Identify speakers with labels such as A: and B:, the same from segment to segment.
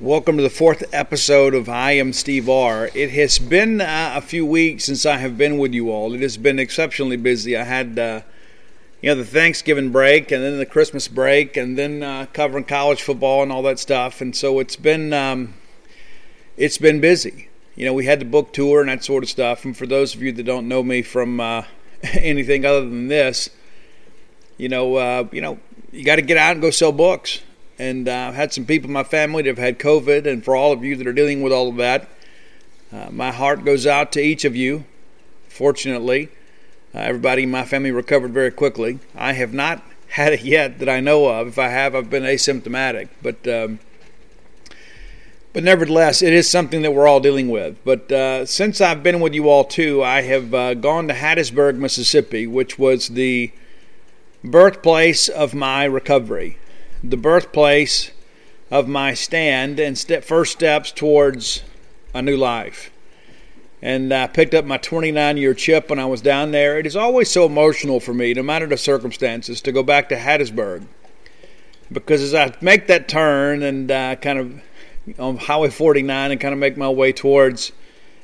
A: Welcome to the fourth episode of I Am Steve R. It has been uh, a few weeks since I have been with you all. It has been exceptionally busy. I had, uh, you know, the Thanksgiving break and then the Christmas break and then uh, covering college football and all that stuff. And so it's been, um, it's been busy. You know, we had the book tour and that sort of stuff. And for those of you that don't know me from uh, anything other than this, you know, uh, you know, you got to get out and go sell books and uh, I've had some people in my family that have had COVID, and for all of you that are dealing with all of that, uh, my heart goes out to each of you. Fortunately, uh, everybody in my family recovered very quickly. I have not had it yet that I know of. If I have, I've been asymptomatic, but. Um, but nevertheless, it is something that we're all dealing with. But uh, since I've been with you all too, I have uh, gone to Hattiesburg, Mississippi, which was the birthplace of my recovery the birthplace of my stand and step, first steps towards a new life. And I picked up my 29 year chip when I was down there. It is always so emotional for me, no matter the circumstances, to go back to Hattiesburg. Because as I make that turn and uh, kind of on Highway 49 and kind of make my way towards,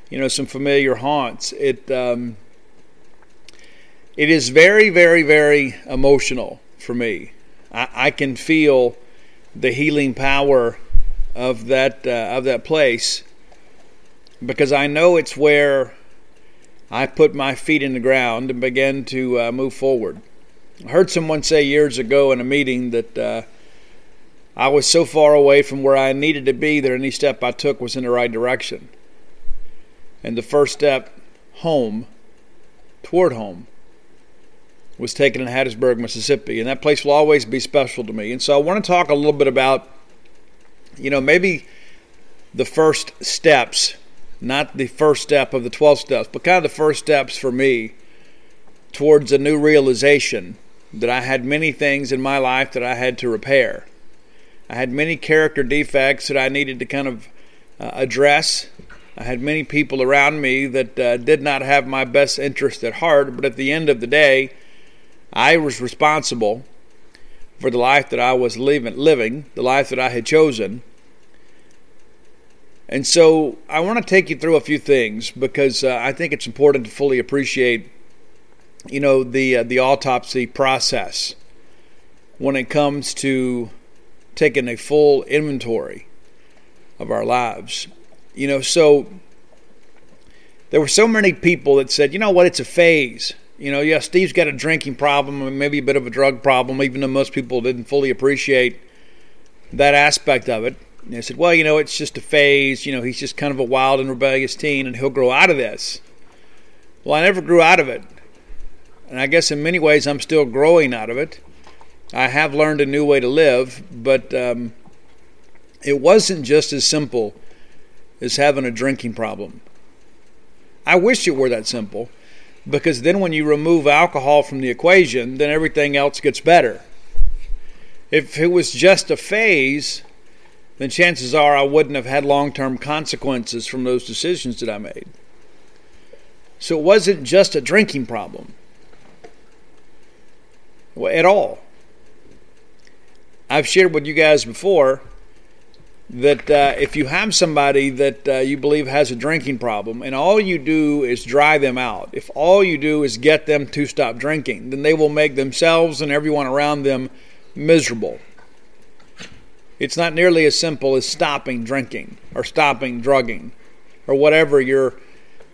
A: you know, some familiar haunts, it um, it is very, very, very emotional for me. I, I can feel the healing power of that uh, of that place because I know it's where I put my feet in the ground and began to uh, move forward. I heard someone say years ago in a meeting that uh, I was so far away from where I needed to be that any step I took was in the right direction. And the first step home, toward home, was taken in Hattiesburg, Mississippi, and that place will always be special to me. And so I want to talk a little bit about, you know, maybe the first steps, not the first step of the 12 steps, but kind of the first steps for me towards a new realization that I had many things in my life that I had to repair. I had many character defects that I needed to kind of uh, address. I had many people around me that uh, did not have my best interest at heart, but at the end of the day, I was responsible for the life that I was living, living the life that I had chosen. And so I want to take you through a few things because uh, I think it's important to fully appreciate, you know, the uh, the autopsy process when it comes to taking a full inventory of our lives. You know, so there were so many people that said, you know what, it's a phase. You know, yeah, Steve's got a drinking problem and maybe a bit of a drug problem, even though most people didn't fully appreciate that aspect of it. And they said, well, you know, it's just a phase. You know, he's just kind of a wild and rebellious teen, and he'll grow out of this. Well, I never grew out of it. And I guess in many ways I'm still growing out of it. I have learned a new way to live, but um, it wasn't just as simple as having a drinking problem. I wish it were that simple because then when you remove alcohol from the equation, then everything else gets better. If it was just a phase, then chances are I wouldn't have had long term consequences from those decisions that I made. So it wasn't just a drinking problem at all. I've shared with you guys before that uh, if you have somebody that uh, you believe has a drinking problem and all you do is dry them out, if all you do is get them to stop drinking, then they will make themselves and everyone around them miserable. It's not nearly as simple as stopping drinking or stopping drugging or whatever your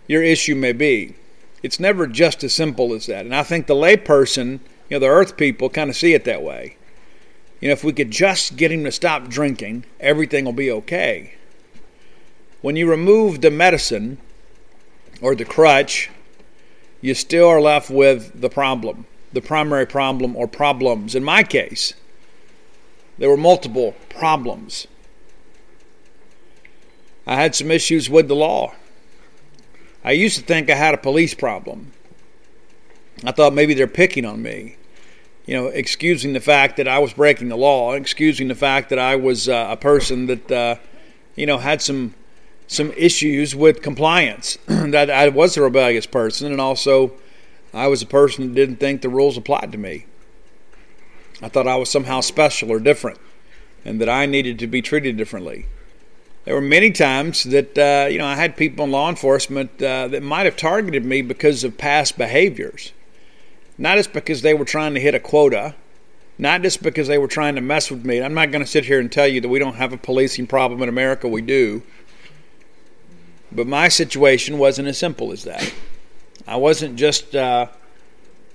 A: your issue may be. It's never just as simple as that. And I think the layperson, you know, the earth people kind of see it that way. You know, if we could just get him to stop drinking, everything will be okay. When you remove the medicine or the crutch, you still are left with the problem, the primary problem or problems. In my case, there were multiple problems. I had some issues with the law. I used to think I had a police problem. I thought maybe they're picking on me you know, excusing the fact that I was breaking the law, excusing the fact that I was uh, a person that, uh, you know, had some some issues with compliance, that I was a rebellious person, and also I was a person that didn't think the rules applied to me. I thought I was somehow special or different, and that I needed to be treated differently. There were many times that uh, you know I had people in law enforcement uh, that might have targeted me because of past behaviors not just because they were trying to hit a quota, not just because they were trying to mess with me. I'm not going to sit here and tell you that we don't have a policing problem in America. We do. But my situation wasn't as simple as that. I wasn't just, uh,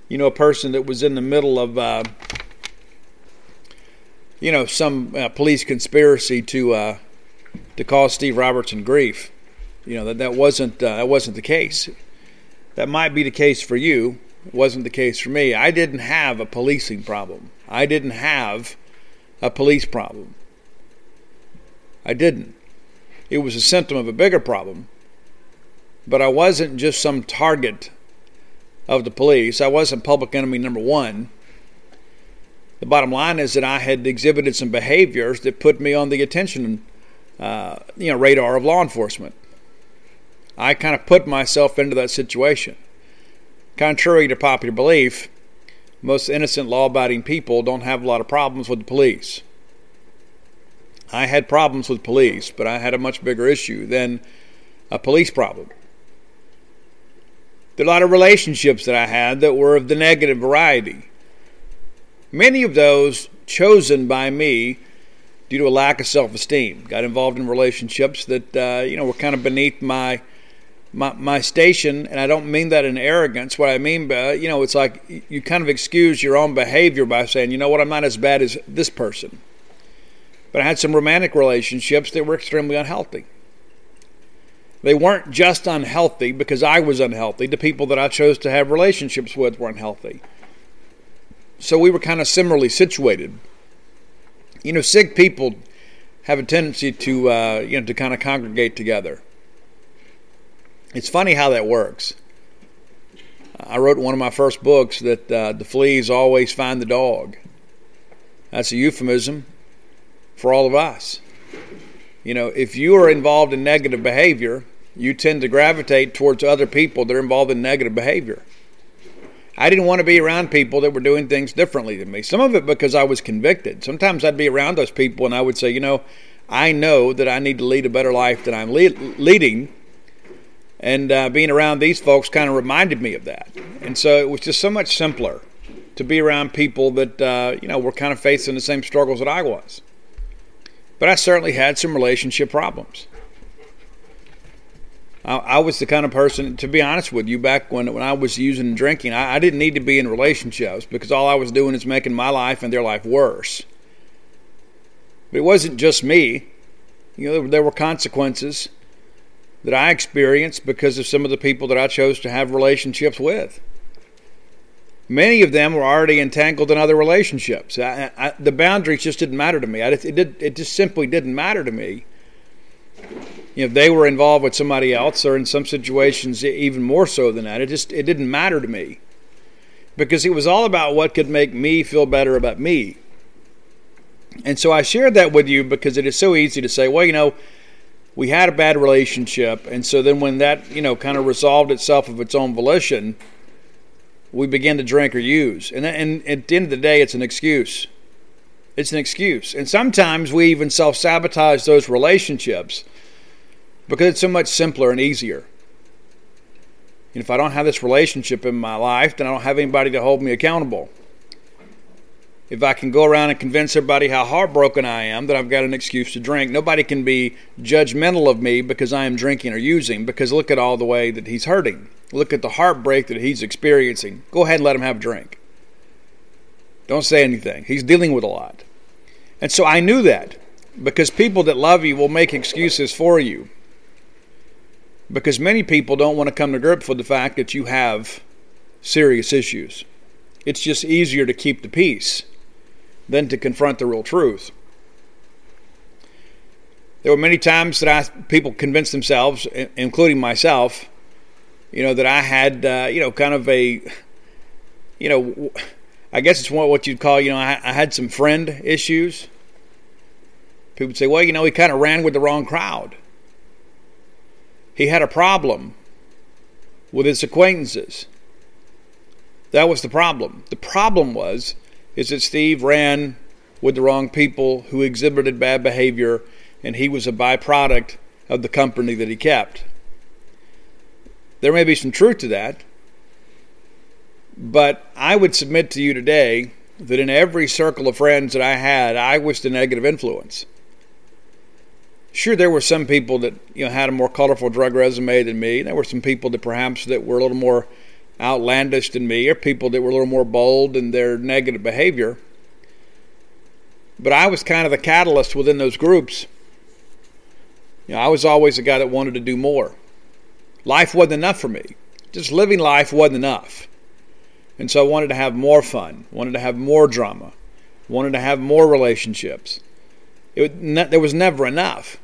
A: you know, a person that was in the middle of, uh, you know, some uh, police conspiracy to uh, to cause Steve Robertson grief. You know that that wasn't uh, that wasn't the case. That might be the case for you, wasn't the case for me. I didn't have a policing problem. I didn't have a police problem. I didn't. It was a symptom of a bigger problem. But I wasn't just some target of the police. I wasn't public enemy number one. The bottom line is that I had exhibited some behaviors that put me on the attention, uh, you know, radar of law enforcement. I kind of put myself into that situation. Contrary to popular belief, most innocent law abiding people don't have a lot of problems with the police. I had problems with police, but I had a much bigger issue than a police problem. There are a lot of relationships that I had that were of the negative variety. Many of those chosen by me due to a lack of self esteem. Got involved in relationships that, uh, you know, were kind of beneath my my, my station, and I don't mean that in arrogance. What I mean by, you know, it's like you kind of excuse your own behavior by saying, you know what, I'm not as bad as this person. But I had some romantic relationships that were extremely unhealthy. They weren't just unhealthy because I was unhealthy. The people that I chose to have relationships with were unhealthy. So we were kind of similarly situated. You know, sick people have a tendency to, uh, you know, to kind of congregate together it's funny how that works. I wrote one of my first books that uh, the fleas always find the dog. That's a euphemism for all of us. You know, if you are involved in negative behavior, you tend to gravitate towards other people that are involved in negative behavior. I didn't want to be around people that were doing things differently than me. Some of it because I was convicted. Sometimes I'd be around those people and I would say, you know, I know that I need to lead a better life than I'm leading and uh, being around these folks kind of reminded me of that. And so it was just so much simpler to be around people that, uh, you know, were kind of facing the same struggles that I was. But I certainly had some relationship problems. I, I was the kind of person, to be honest with you, back when, when I was using and drinking, I, I didn't need to be in relationships because all I was doing is making my life and their life worse. But it wasn't just me. You know, there were consequences that I experienced because of some of the people that I chose to have relationships with. Many of them were already entangled in other relationships. I, I, the boundaries just didn't matter to me. I, it, did, it just simply didn't matter to me. You know, they were involved with somebody else, or in some situations even more so than that. It just it didn't matter to me because it was all about what could make me feel better about me. And so I shared that with you because it is so easy to say, well, you know, we had a bad relationship, and so then when that you know kind of resolved itself of its own volition, we began to drink or use, and and at the end of the day, it's an excuse. It's an excuse, and sometimes we even self sabotage those relationships because it's so much simpler and easier. And if I don't have this relationship in my life, then I don't have anybody to hold me accountable. If I can go around and convince everybody how heartbroken I am, that I've got an excuse to drink. Nobody can be judgmental of me because I am drinking or using, because look at all the way that he's hurting. Look at the heartbreak that he's experiencing. Go ahead and let him have a drink. Don't say anything. He's dealing with a lot. And so I knew that because people that love you will make excuses for you because many people don't want to come to grips with the fact that you have serious issues. It's just easier to keep the peace than to confront the real truth. There were many times that I people convinced themselves, including myself, you know, that I had, uh, you know, kind of a, you know, I guess it's what you'd call, you know, I, I had some friend issues. People would say, well, you know, he kind of ran with the wrong crowd. He had a problem with his acquaintances. That was the problem. The problem was is that Steve ran with the wrong people who exhibited bad behavior and he was a byproduct of the company that he kept. There may be some truth to that, but I would submit to you today that in every circle of friends that I had, I was the negative influence sure there were some people that you know had a more colorful drug resume than me. There were some people that perhaps that were a little more outlandish than me, or people that were a little more bold in their negative behavior. But I was kind of the catalyst within those groups. You know, I was always the guy that wanted to do more. Life wasn't enough for me. Just living life wasn't enough. And so I wanted to have more fun, wanted to have more drama, wanted to have more relationships. It, there was never enough.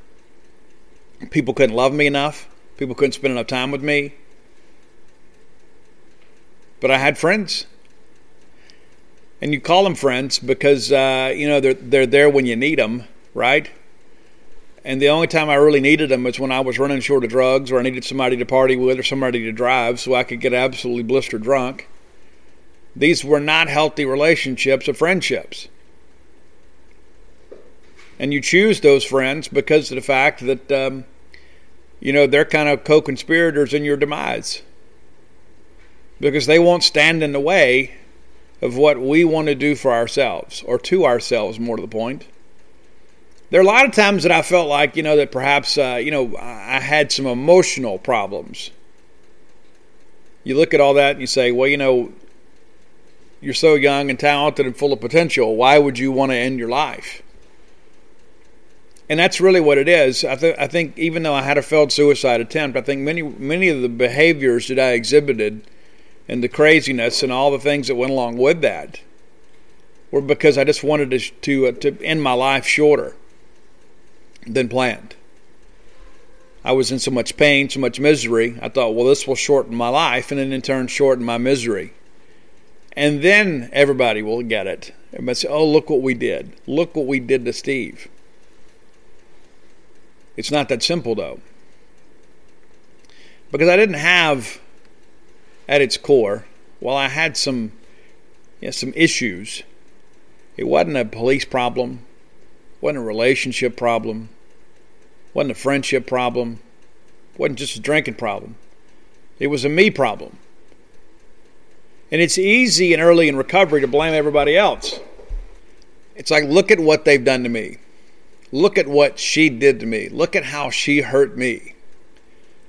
A: People couldn't love me enough. People couldn't spend enough time with me. But I had friends. And you call them friends because, uh, you know, they're, they're there when you need them, right? And the only time I really needed them was when I was running short of drugs or I needed somebody to party with or somebody to drive so I could get absolutely blistered drunk. These were not healthy relationships or friendships and you choose those friends because of the fact that um, you know they're kind of co-conspirators in your demise because they won't stand in the way of what we want to do for ourselves or to ourselves more to the point. There are a lot of times that i felt like you know that perhaps uh, you know i had some emotional problems. You look at all that and you say well you know you're so young and talented and full of potential. Why would you want to end your life? And that's really what it is. I, th- I think even though I had a failed suicide attempt, I think many many of the behaviors that I exhibited and the craziness and all the things that went along with that were because I just wanted to to, uh, to end my life shorter than planned. I was in so much pain, so much misery. I thought, well, this will shorten my life, and then in turn shorten my misery. And then everybody will get it. Everybody say, oh, look what we did. Look what we did to Steve. It's not that simple, though. Because I didn't have, at its core, while I had some, you know, some issues, it wasn't a police problem, wasn't a relationship problem, wasn't a friendship problem, wasn't just a drinking problem. It was a me problem. And it's easy and early in recovery to blame everybody else. It's like, look at what they've done to me. Look at what she did to me. Look at how she hurt me.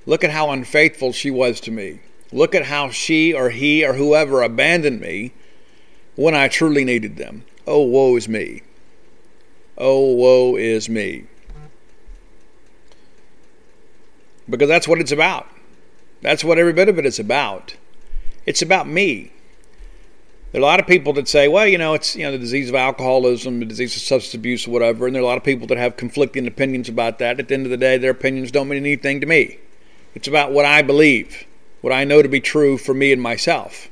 A: Look at how unfaithful she was to me. Look at how she or he or whoever abandoned me when I truly needed them. Oh, woe is me. Oh, woe is me. because that's what it's about. That's what every bit of it is about. It's about me. There are a lot of people that say, well, you know, it's you know the disease of alcoholism, the disease of substance abuse, whatever, and there are a lot of people that have conflicting opinions about that. At the end of the day, their opinions don't mean anything to me. It's about what I believe, what I know to be true for me and myself.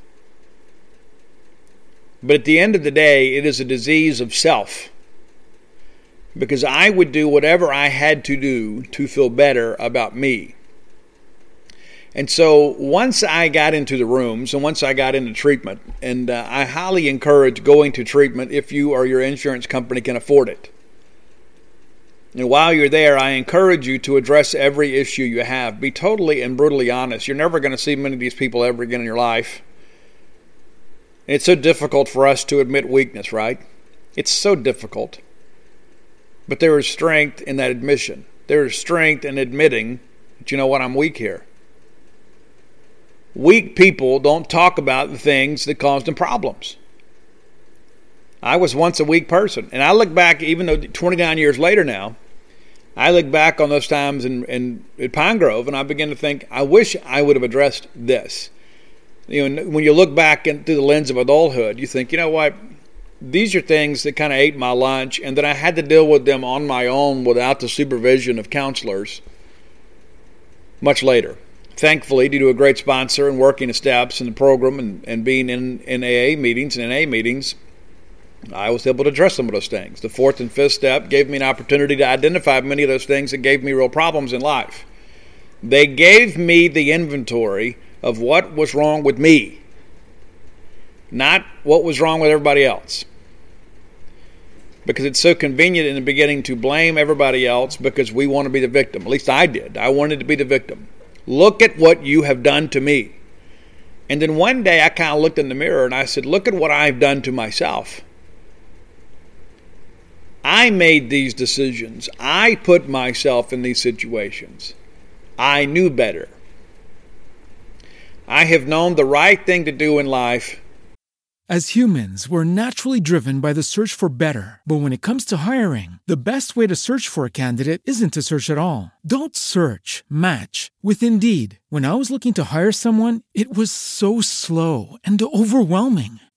A: But at the end of the day, it is a disease of self. Because I would do whatever I had to do to feel better about me. And so once I got into the rooms and once I got into treatment, and uh, I highly encourage going to treatment if you or your insurance company can afford it. And while you're there, I encourage you to address every issue you have. Be totally and brutally honest. You're never going to see many of these people ever again in your life. It's so difficult for us to admit weakness, right? It's so difficult. But there is strength in that admission. There is strength in admitting that, you know what, I'm weak here. Weak people don't talk about the things that cause them problems. I was once a weak person. And I look back, even though 29 years later now, I look back on those times in, in, in Pine Grove and I begin to think, I wish I would have addressed this. You know, when you look back in, through the lens of adulthood, you think, you know what? These are things that kind of ate my lunch, and that I had to deal with them on my own without the supervision of counselors much later thankfully, due to a great sponsor and working the steps in the program and, and being in, in AA meetings and NA meetings, I was able to address some of those things. The fourth and fifth step gave me an opportunity to identify many of those things that gave me real problems in life. They gave me the inventory of what was wrong with me, not what was wrong with everybody else. Because it's so convenient in the beginning to blame everybody else because we want to be the victim. At least I did. I wanted to be the victim. Look at what you have done to me. And then one day I kind of looked in the mirror and I said, Look at what I've done to myself. I made these decisions. I put myself in these situations. I knew better. I have known the right thing to do in life
B: as humans, we're naturally driven by the search for better. But when it comes to hiring, the best way to search for a candidate isn't to search at all. Don't search, match with Indeed. When I was looking to hire someone, it was so slow and overwhelming.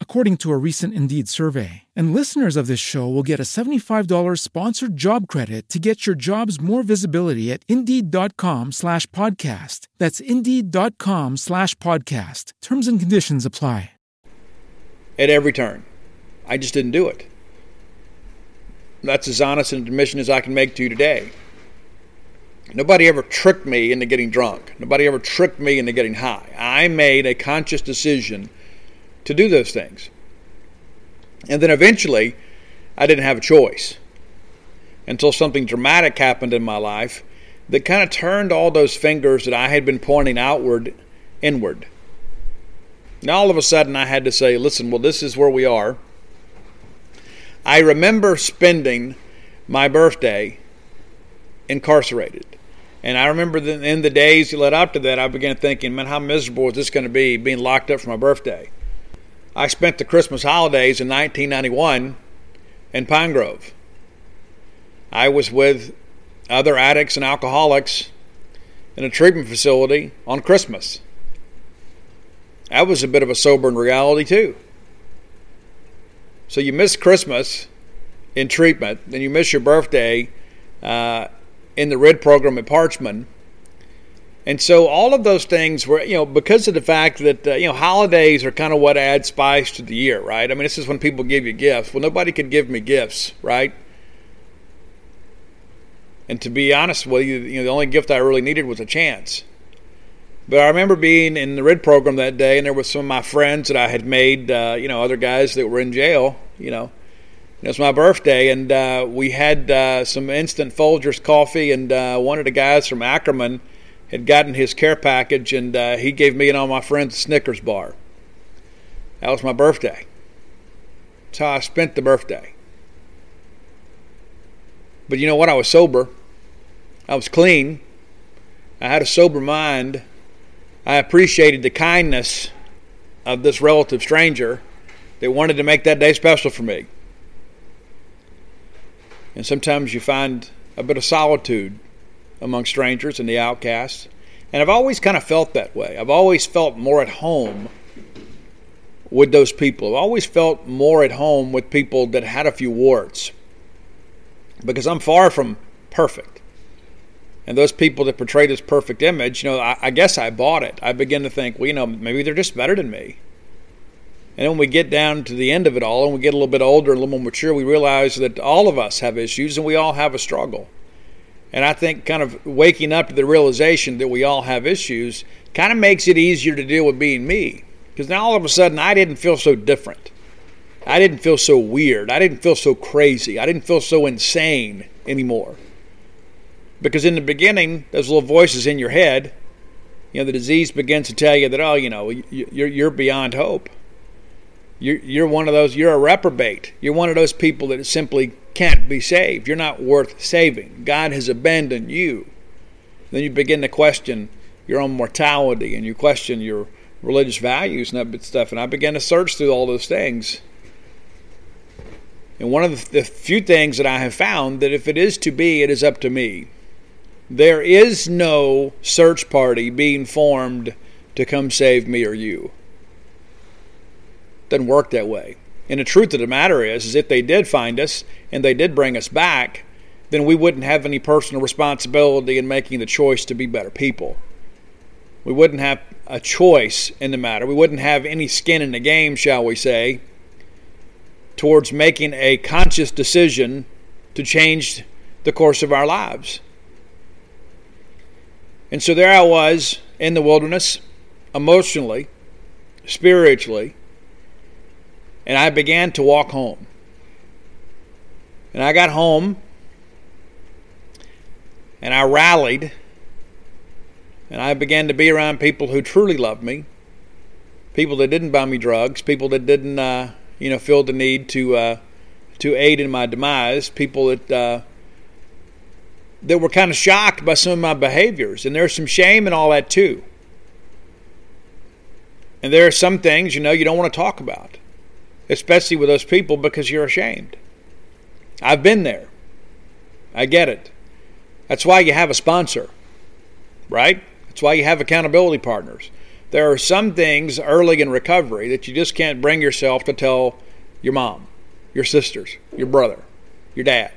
B: according to a recent Indeed survey. And listeners of this show will get a $75 sponsored job credit to get your jobs more visibility at Indeed.com slash podcast. That's Indeed.com slash podcast. Terms and conditions apply
A: at every turn. I just didn't do it. That's as honest an admission as I can make to you today. Nobody ever tricked me into getting drunk. Nobody ever tricked me into getting high. I made a conscious decision to do those things. And then eventually, I didn't have a choice until something dramatic happened in my life that kind of turned all those fingers that I had been pointing outward inward. Now all of a sudden I had to say, listen, well, this is where we are. I remember spending my birthday incarcerated. And I remember in the days that led up to that, I began thinking, man, how miserable is this going to be being locked up for my birthday? I spent the Christmas holidays in 1991 in Pine Grove. I was with other addicts and alcoholics in a treatment facility on Christmas. That was a bit of a sobering reality, too. So you miss Christmas in treatment, then you miss your birthday uh, in the RID program at Parchman. And so all of those things were, you know, because of the fact that, uh, you know, holidays are kind of what add spice to the year, right? I mean, this is when people give you gifts. Well, nobody could give me gifts, right? And to be honest with you, you know, the only gift I really needed was a chance. But I remember being in the RID program that day, and there were some of my friends that I had made, uh, you know, other guys that were in jail, you know. It was my birthday, and uh, we had uh, some instant Folgers coffee, and uh, one of the guys from Ackerman had gotten his care package, and uh, he gave me and all my friends a Snickers bar. That was my birthday. That's how I spent the birthday. But you know what? I was sober. I was clean. I had a sober mind. I appreciated the kindness of this relative stranger that wanted to make that day special for me. And sometimes you find a bit of solitude among strangers and the outcasts. And I've always kind of felt that way. I've always felt more at home with those people. I've always felt more at home with people that had a few warts because I'm far from perfect. And those people that portray this perfect image, you know, I, I guess I bought it. I begin to think, well, you know, maybe they're just better than me. And then when we get down to the end of it all and we get a little bit older a little more mature, we realize that all of us have issues and we all have a struggle. And I think kind of waking up to the realization that we all have issues kind of makes it easier to deal with being me. Because now all of a sudden I didn't feel so different. I didn't feel so weird. I didn't feel so crazy. I didn't feel so insane anymore. Because in the beginning, those little voices in your head, you know, the disease begins to tell you that, oh, you know, you're, you're beyond hope. You're, you're one of those, you're a reprobate. You're one of those people that simply can't be saved. You're not worth saving. God has abandoned you. Then you begin to question your own mortality and you question your religious values and that stuff. And I began to search through all those things. And one of the, few things that I have found that if it is to be, it is up to me. There is no search party being formed to come save me or you. Doesn't work that way. And the truth of the matter is, is if they did find us and they did bring us back, then we wouldn't have any personal responsibility in making the choice to be better people. We wouldn't have a choice in the matter. We wouldn't have any skin in the game, shall we say, towards making a conscious decision to change the course of our lives. And so there I was in the wilderness, emotionally, spiritually, and I began to walk home. And I got home and I rallied and I began to be around people who truly loved me, people that didn't buy me drugs, people that didn't, uh, you know, feel the need to uh, to aid in my demise, people that uh, that were kind of shocked by some of my behaviors, and there's some shame and all that too. And there are some things, you know, you don't want to talk about especially with those people because you're ashamed. I've been there. I get it. That's why you have a sponsor, right? That's why you have accountability partners. There are some things early in recovery that you just can't bring yourself to tell your mom, your sisters, your brother, your dad,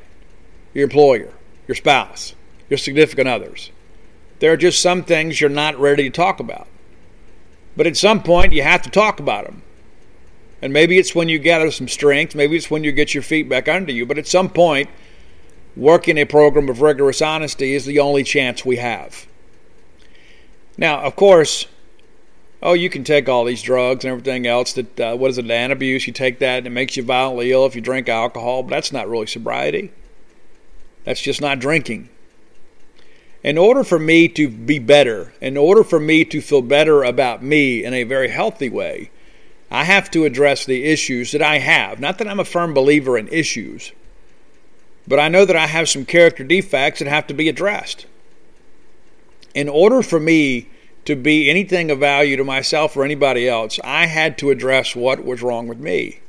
A: your employer, your spouse, your significant others. There are just some things you're not ready to talk about. But at some point, you have to talk about them. And maybe it's when you gather some strength, maybe it's when you get your feet back under you, but at some point, working a program of rigorous honesty is the only chance we have. Now, of course, oh, you can take all these drugs and everything else that, uh, what is it, Antabuse, you take that and it makes you violently ill if you drink alcohol, but that's not really sobriety. That's just not drinking. In order for me to be better, in order for me to feel better about me in a very healthy way, I have to address the issues that I have. Not that I'm a firm believer in issues, but I know that I have some character defects that have to be addressed. In order for me to be anything of value to myself or anybody else, I had to address what was wrong with me.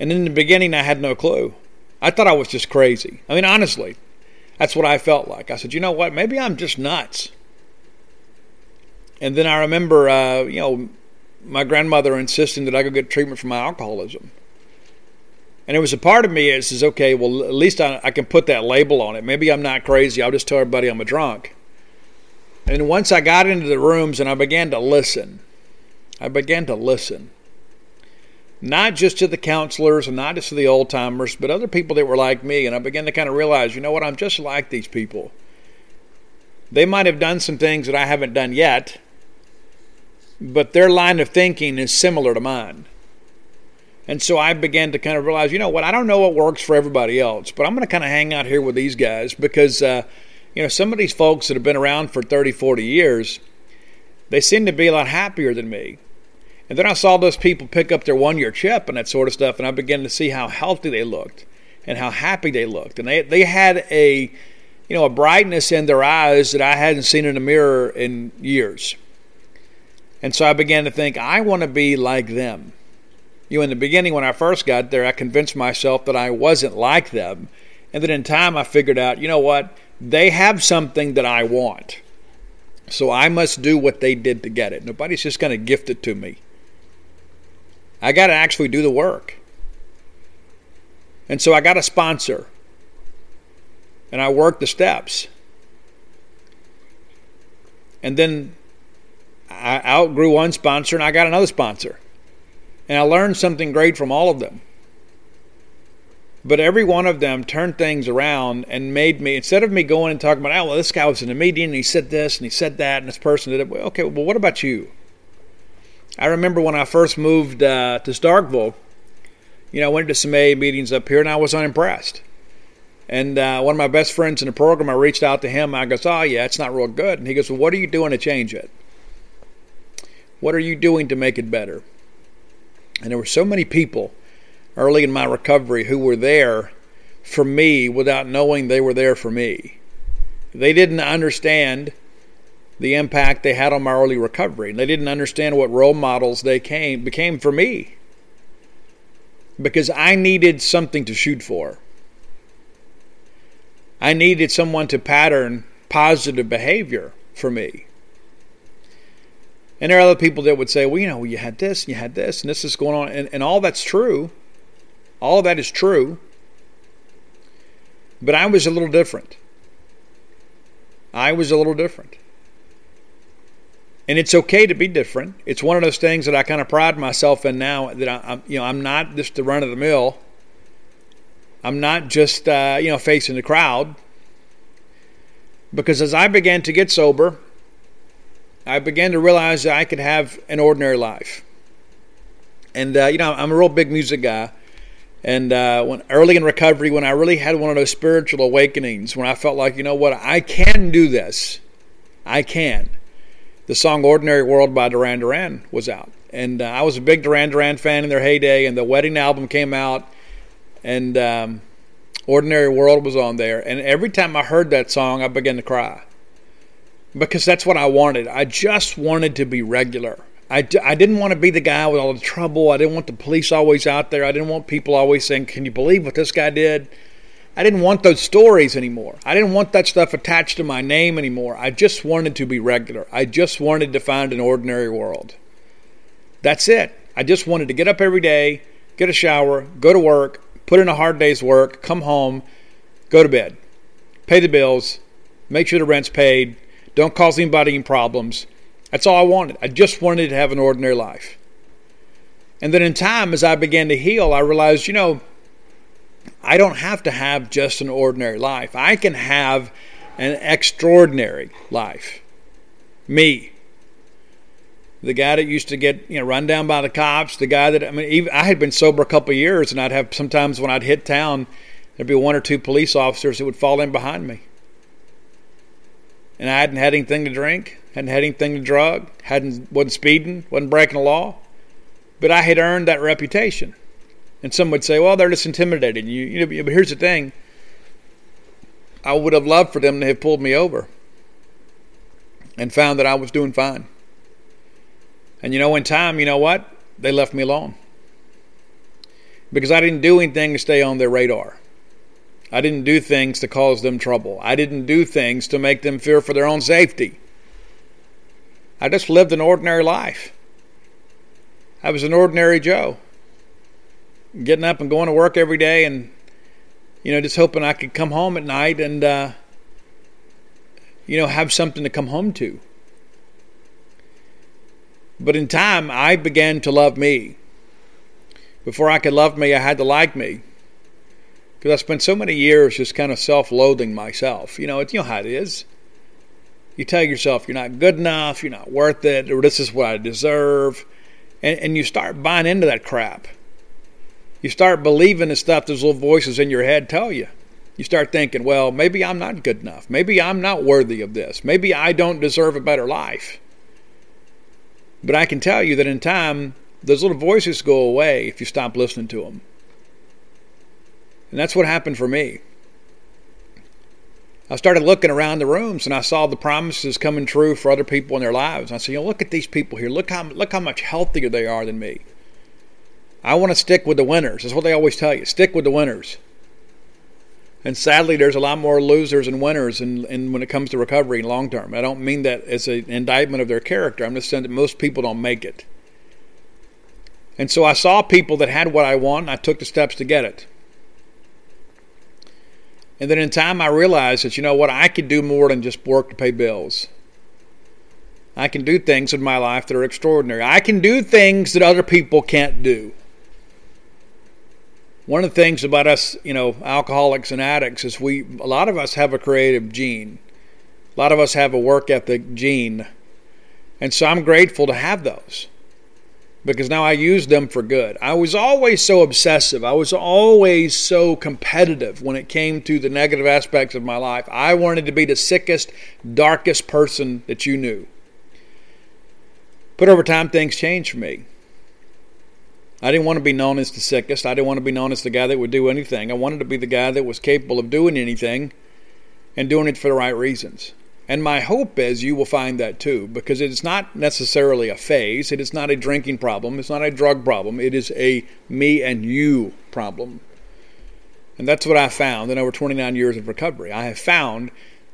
A: And in the beginning, I had no clue. I thought I was just crazy. I mean, honestly, that's what I felt like. I said, you know what? Maybe I'm just nuts. And then I remember, uh, you know, my grandmother insisting that I go get treatment for my alcoholism. And it was a part of me that says, okay, well, at least I, I, can put that label on it. Maybe I'm not crazy. I'll just tell everybody I'm a drunk. And once I got into the rooms and I began to listen, I began to listen. Not just to the counselors and not just to the old timers, but other people that were like me. And I began to kind of realize, you know what, I'm just like these people. They might have done some things that I haven't done yet, but their line of thinking is similar to mine. And so I began to kind of realize, you know what, I don't know what works for everybody else, but I'm going to kind of hang out here with these guys because, uh, you know, some of these folks that have been around for 30, 40 years, they seem to be a lot happier than me. And then I saw those people pick up their one year chip and that sort of stuff, and I began to see how healthy they looked and how happy they looked. And they, they had a, you know, a brightness in their eyes that I hadn't seen in a mirror in years. And so I began to think, I want to be like them. You know, in the beginning, when I first got there, I convinced myself that I wasn't like them. And then in time, I figured out, you know what? They have something that I want. So I must do what they did to get it. Nobody's just going to gift it to me. I got to actually do the work. And so I got a sponsor. And I worked the steps. And then I outgrew one sponsor and I got another sponsor. And I learned something great from all of them. But every one of them turned things around and made me, instead of me going and talking about, oh, well, this guy was in a meeting and he said this and he said that and this person did it. Well, Okay, well, what about you? I remember when I first moved uh, to Starkville, you know, I went to some AA meetings up here and I was unimpressed. And uh, one of my best friends in the program, I reached out to him. I goes, oh, yeah, it's not real good. And he goes, well, what are you doing to change it? What are you doing to make it better? And there were so many people early in my recovery who were there for me without knowing they were there for me. They didn't understand the impact they had on my early recovery. They didn't understand what role models they came became for me. Because I needed something to shoot for. I needed someone to pattern positive behavior for me. And there are other people that would say, well, you know, you had this, you had this, and this is going on. And, and all that's true. All of that is true. But I was a little different. I was a little different. And it's okay to be different. It's one of those things that I kind of pride myself in now that I, am you know, I'm not just the run of the mill. I'm not just, uh, you know, facing the crowd. Because as I began to get sober, I began to realize that I could have an ordinary life. And uh, you know, I'm a real big music guy. And uh, when early in recovery, when I really had one of those spiritual awakenings, when I felt like, you know what, I can do this, I can. The song "Ordinary World" by Duran Duran was out, and uh, I was a big Duran Duran fan in their heyday. And the Wedding album came out, and um, "Ordinary World" was on there. And every time I heard that song, I began to cry because that's what I wanted. I just wanted to be regular. I, I didn't want to be the guy with all the trouble. I didn't want the police always out there. I didn't want people always saying, Can you believe what this guy did? I didn't want those stories anymore. I didn't want that stuff attached to my name anymore. I just wanted to be regular. I just wanted to find an ordinary world. That's it. I just wanted to get up every day, get a shower, go to work, put in a hard day's work, come home, go to bed, pay the bills, make sure the rent's paid, don't cause anybody any problems. That's all I wanted. I just wanted to have an ordinary life. And then in time, as I began to heal, I realized, you know, I don't have to have just an ordinary life. I can have an extraordinary life. Me. The guy that used to get you know run down by the cops, the guy that I mean, even, I had been sober a couple years, and I'd have sometimes when I'd hit town, there'd be one or two police officers that would fall in behind me and I hadn't had anything to drink, hadn't had anything to drug, hadn't wasn't speeding, wasn't breaking the law, but I had earned that reputation. And some would say, "Well, they're just intimidated." You, you know, but here's the thing: I would have loved for them to have pulled me over and found that I was doing fine. And you know, in time, you know what? They left me alone because I didn't do anything to stay on their radar. I didn't do things to cause them trouble. I didn't do things to make them fear for their own safety. I just lived an ordinary life. I was an ordinary Joe. Getting up and going to work every day and, you know, just hoping I could come home at night and, uh, you know, have something to come home to. But in time, I began to love me. Before I could love me, I had to like me because I spent so many years just kind of self-loathing myself. You know, it, you know how it is. You tell yourself you're not good enough, you're not worth it, or this is what I deserve, and, and you start buying into that crap. You start believing the stuff those little voices in your head tell you. You start thinking, well, maybe I'm not good enough. Maybe I'm not worthy of this. Maybe I don't deserve a better life. But I can tell you that in time, those little voices go away if you stop listening to them. And that's what happened for me. I started looking around the rooms and I saw the promises coming true for other people in their lives. I said, you know, look at these people here. Look how look how much healthier they are than me. I want to stick with the winners. That's what they always tell you. Stick with the winners. And sadly, there's a lot more losers and winners in, in when it comes to recovery long term. I don't mean that as an indictment of their character. I'm just saying that most people don't make it. And so I saw people that had what I want, and I took the steps to get it. And then in time, I realized that, you know what, I could do more than just work to pay bills. I can do things in my life that are extraordinary. I can do things that other people can't do. One of the things about us, you know, alcoholics and addicts is we, a lot of us have a creative gene. A lot of us have a work ethic gene. And so I'm grateful to have those because now I use them for good. I was always so obsessive. I was always so competitive when it came to the negative aspects of my life. I wanted to be the sickest, darkest person that you knew. But over time, things changed for me. I didn't want to be known as the sickest. I didn't want to be known as the guy that would do anything. I wanted to be the guy that was capable of doing anything and doing it for the right reasons. And my hope is you will find that too, because it's not necessarily a phase. It is not a drinking problem. It's not a drug problem. It is a me and you problem. And that's what I found in over 29 years of recovery. I have found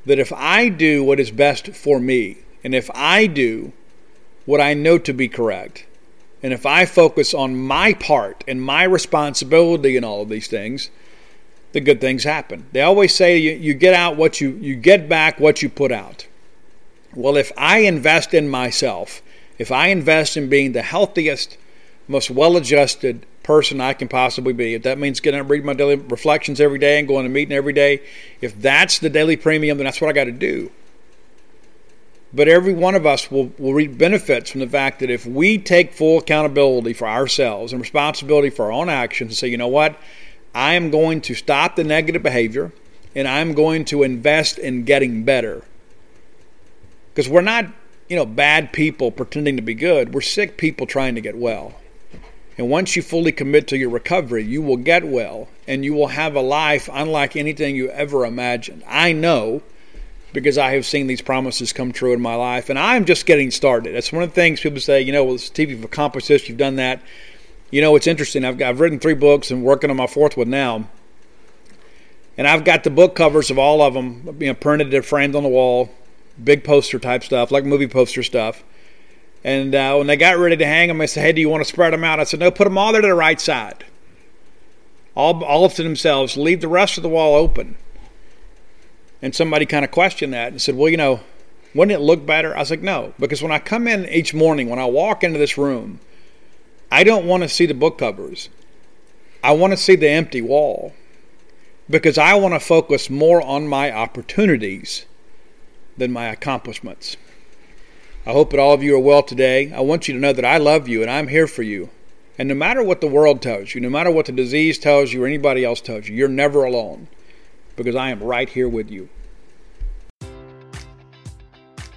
A: that if I do what is best for me, and if I do what I know to be correct, and if I focus on my part and my responsibility in all of these things, the good things happen. They always say you, you get out what you you get back what you put out. Well, if I invest in myself, if I invest in being the healthiest, most well-adjusted person I can possibly be, if that means getting up reading my daily reflections every day and going to meeting every day, if that's the daily premium, then that's what I got to do. But every one of us will, will reap benefits from the fact that if we take full accountability for ourselves and responsibility for our own actions and say, you know what, I am going to stop the negative behavior and I'm going to invest in getting better. Because we're not, you know, bad people pretending to be good. We're sick people trying to get well. And once you fully commit to your recovery, you will get well and you will have a life unlike anything you ever imagined. I know because I have seen these promises come true in my life, and I'm just getting started. That's one of the things people say, you know, well, Steve, you've accomplished this, you've done that. You know, it's interesting. I've, I've written three books and working on my fourth one now. And I've got the book covers of all of them, you know, printed and framed on the wall, big poster type stuff, like movie poster stuff. And uh, when they got ready to hang them, I said, "Hey, do you want to spread them out?" I said, "No, put them all there to the right side, all all to themselves. Leave the rest of the wall open." And somebody kind of questioned that and said, "Well, you know, wouldn't it look better?" I was like, "No, because when I come in each morning, when I walk into this room, I don't want to see the book covers. I want to see the empty wall because I want to focus more on my opportunities than my accomplishments. I hope that all of you are well today. I want you to know that I love you and I'm here for you. And no matter what the world tells you, no matter what the disease tells you or anybody else tells you, you're never alone because I am right here with you.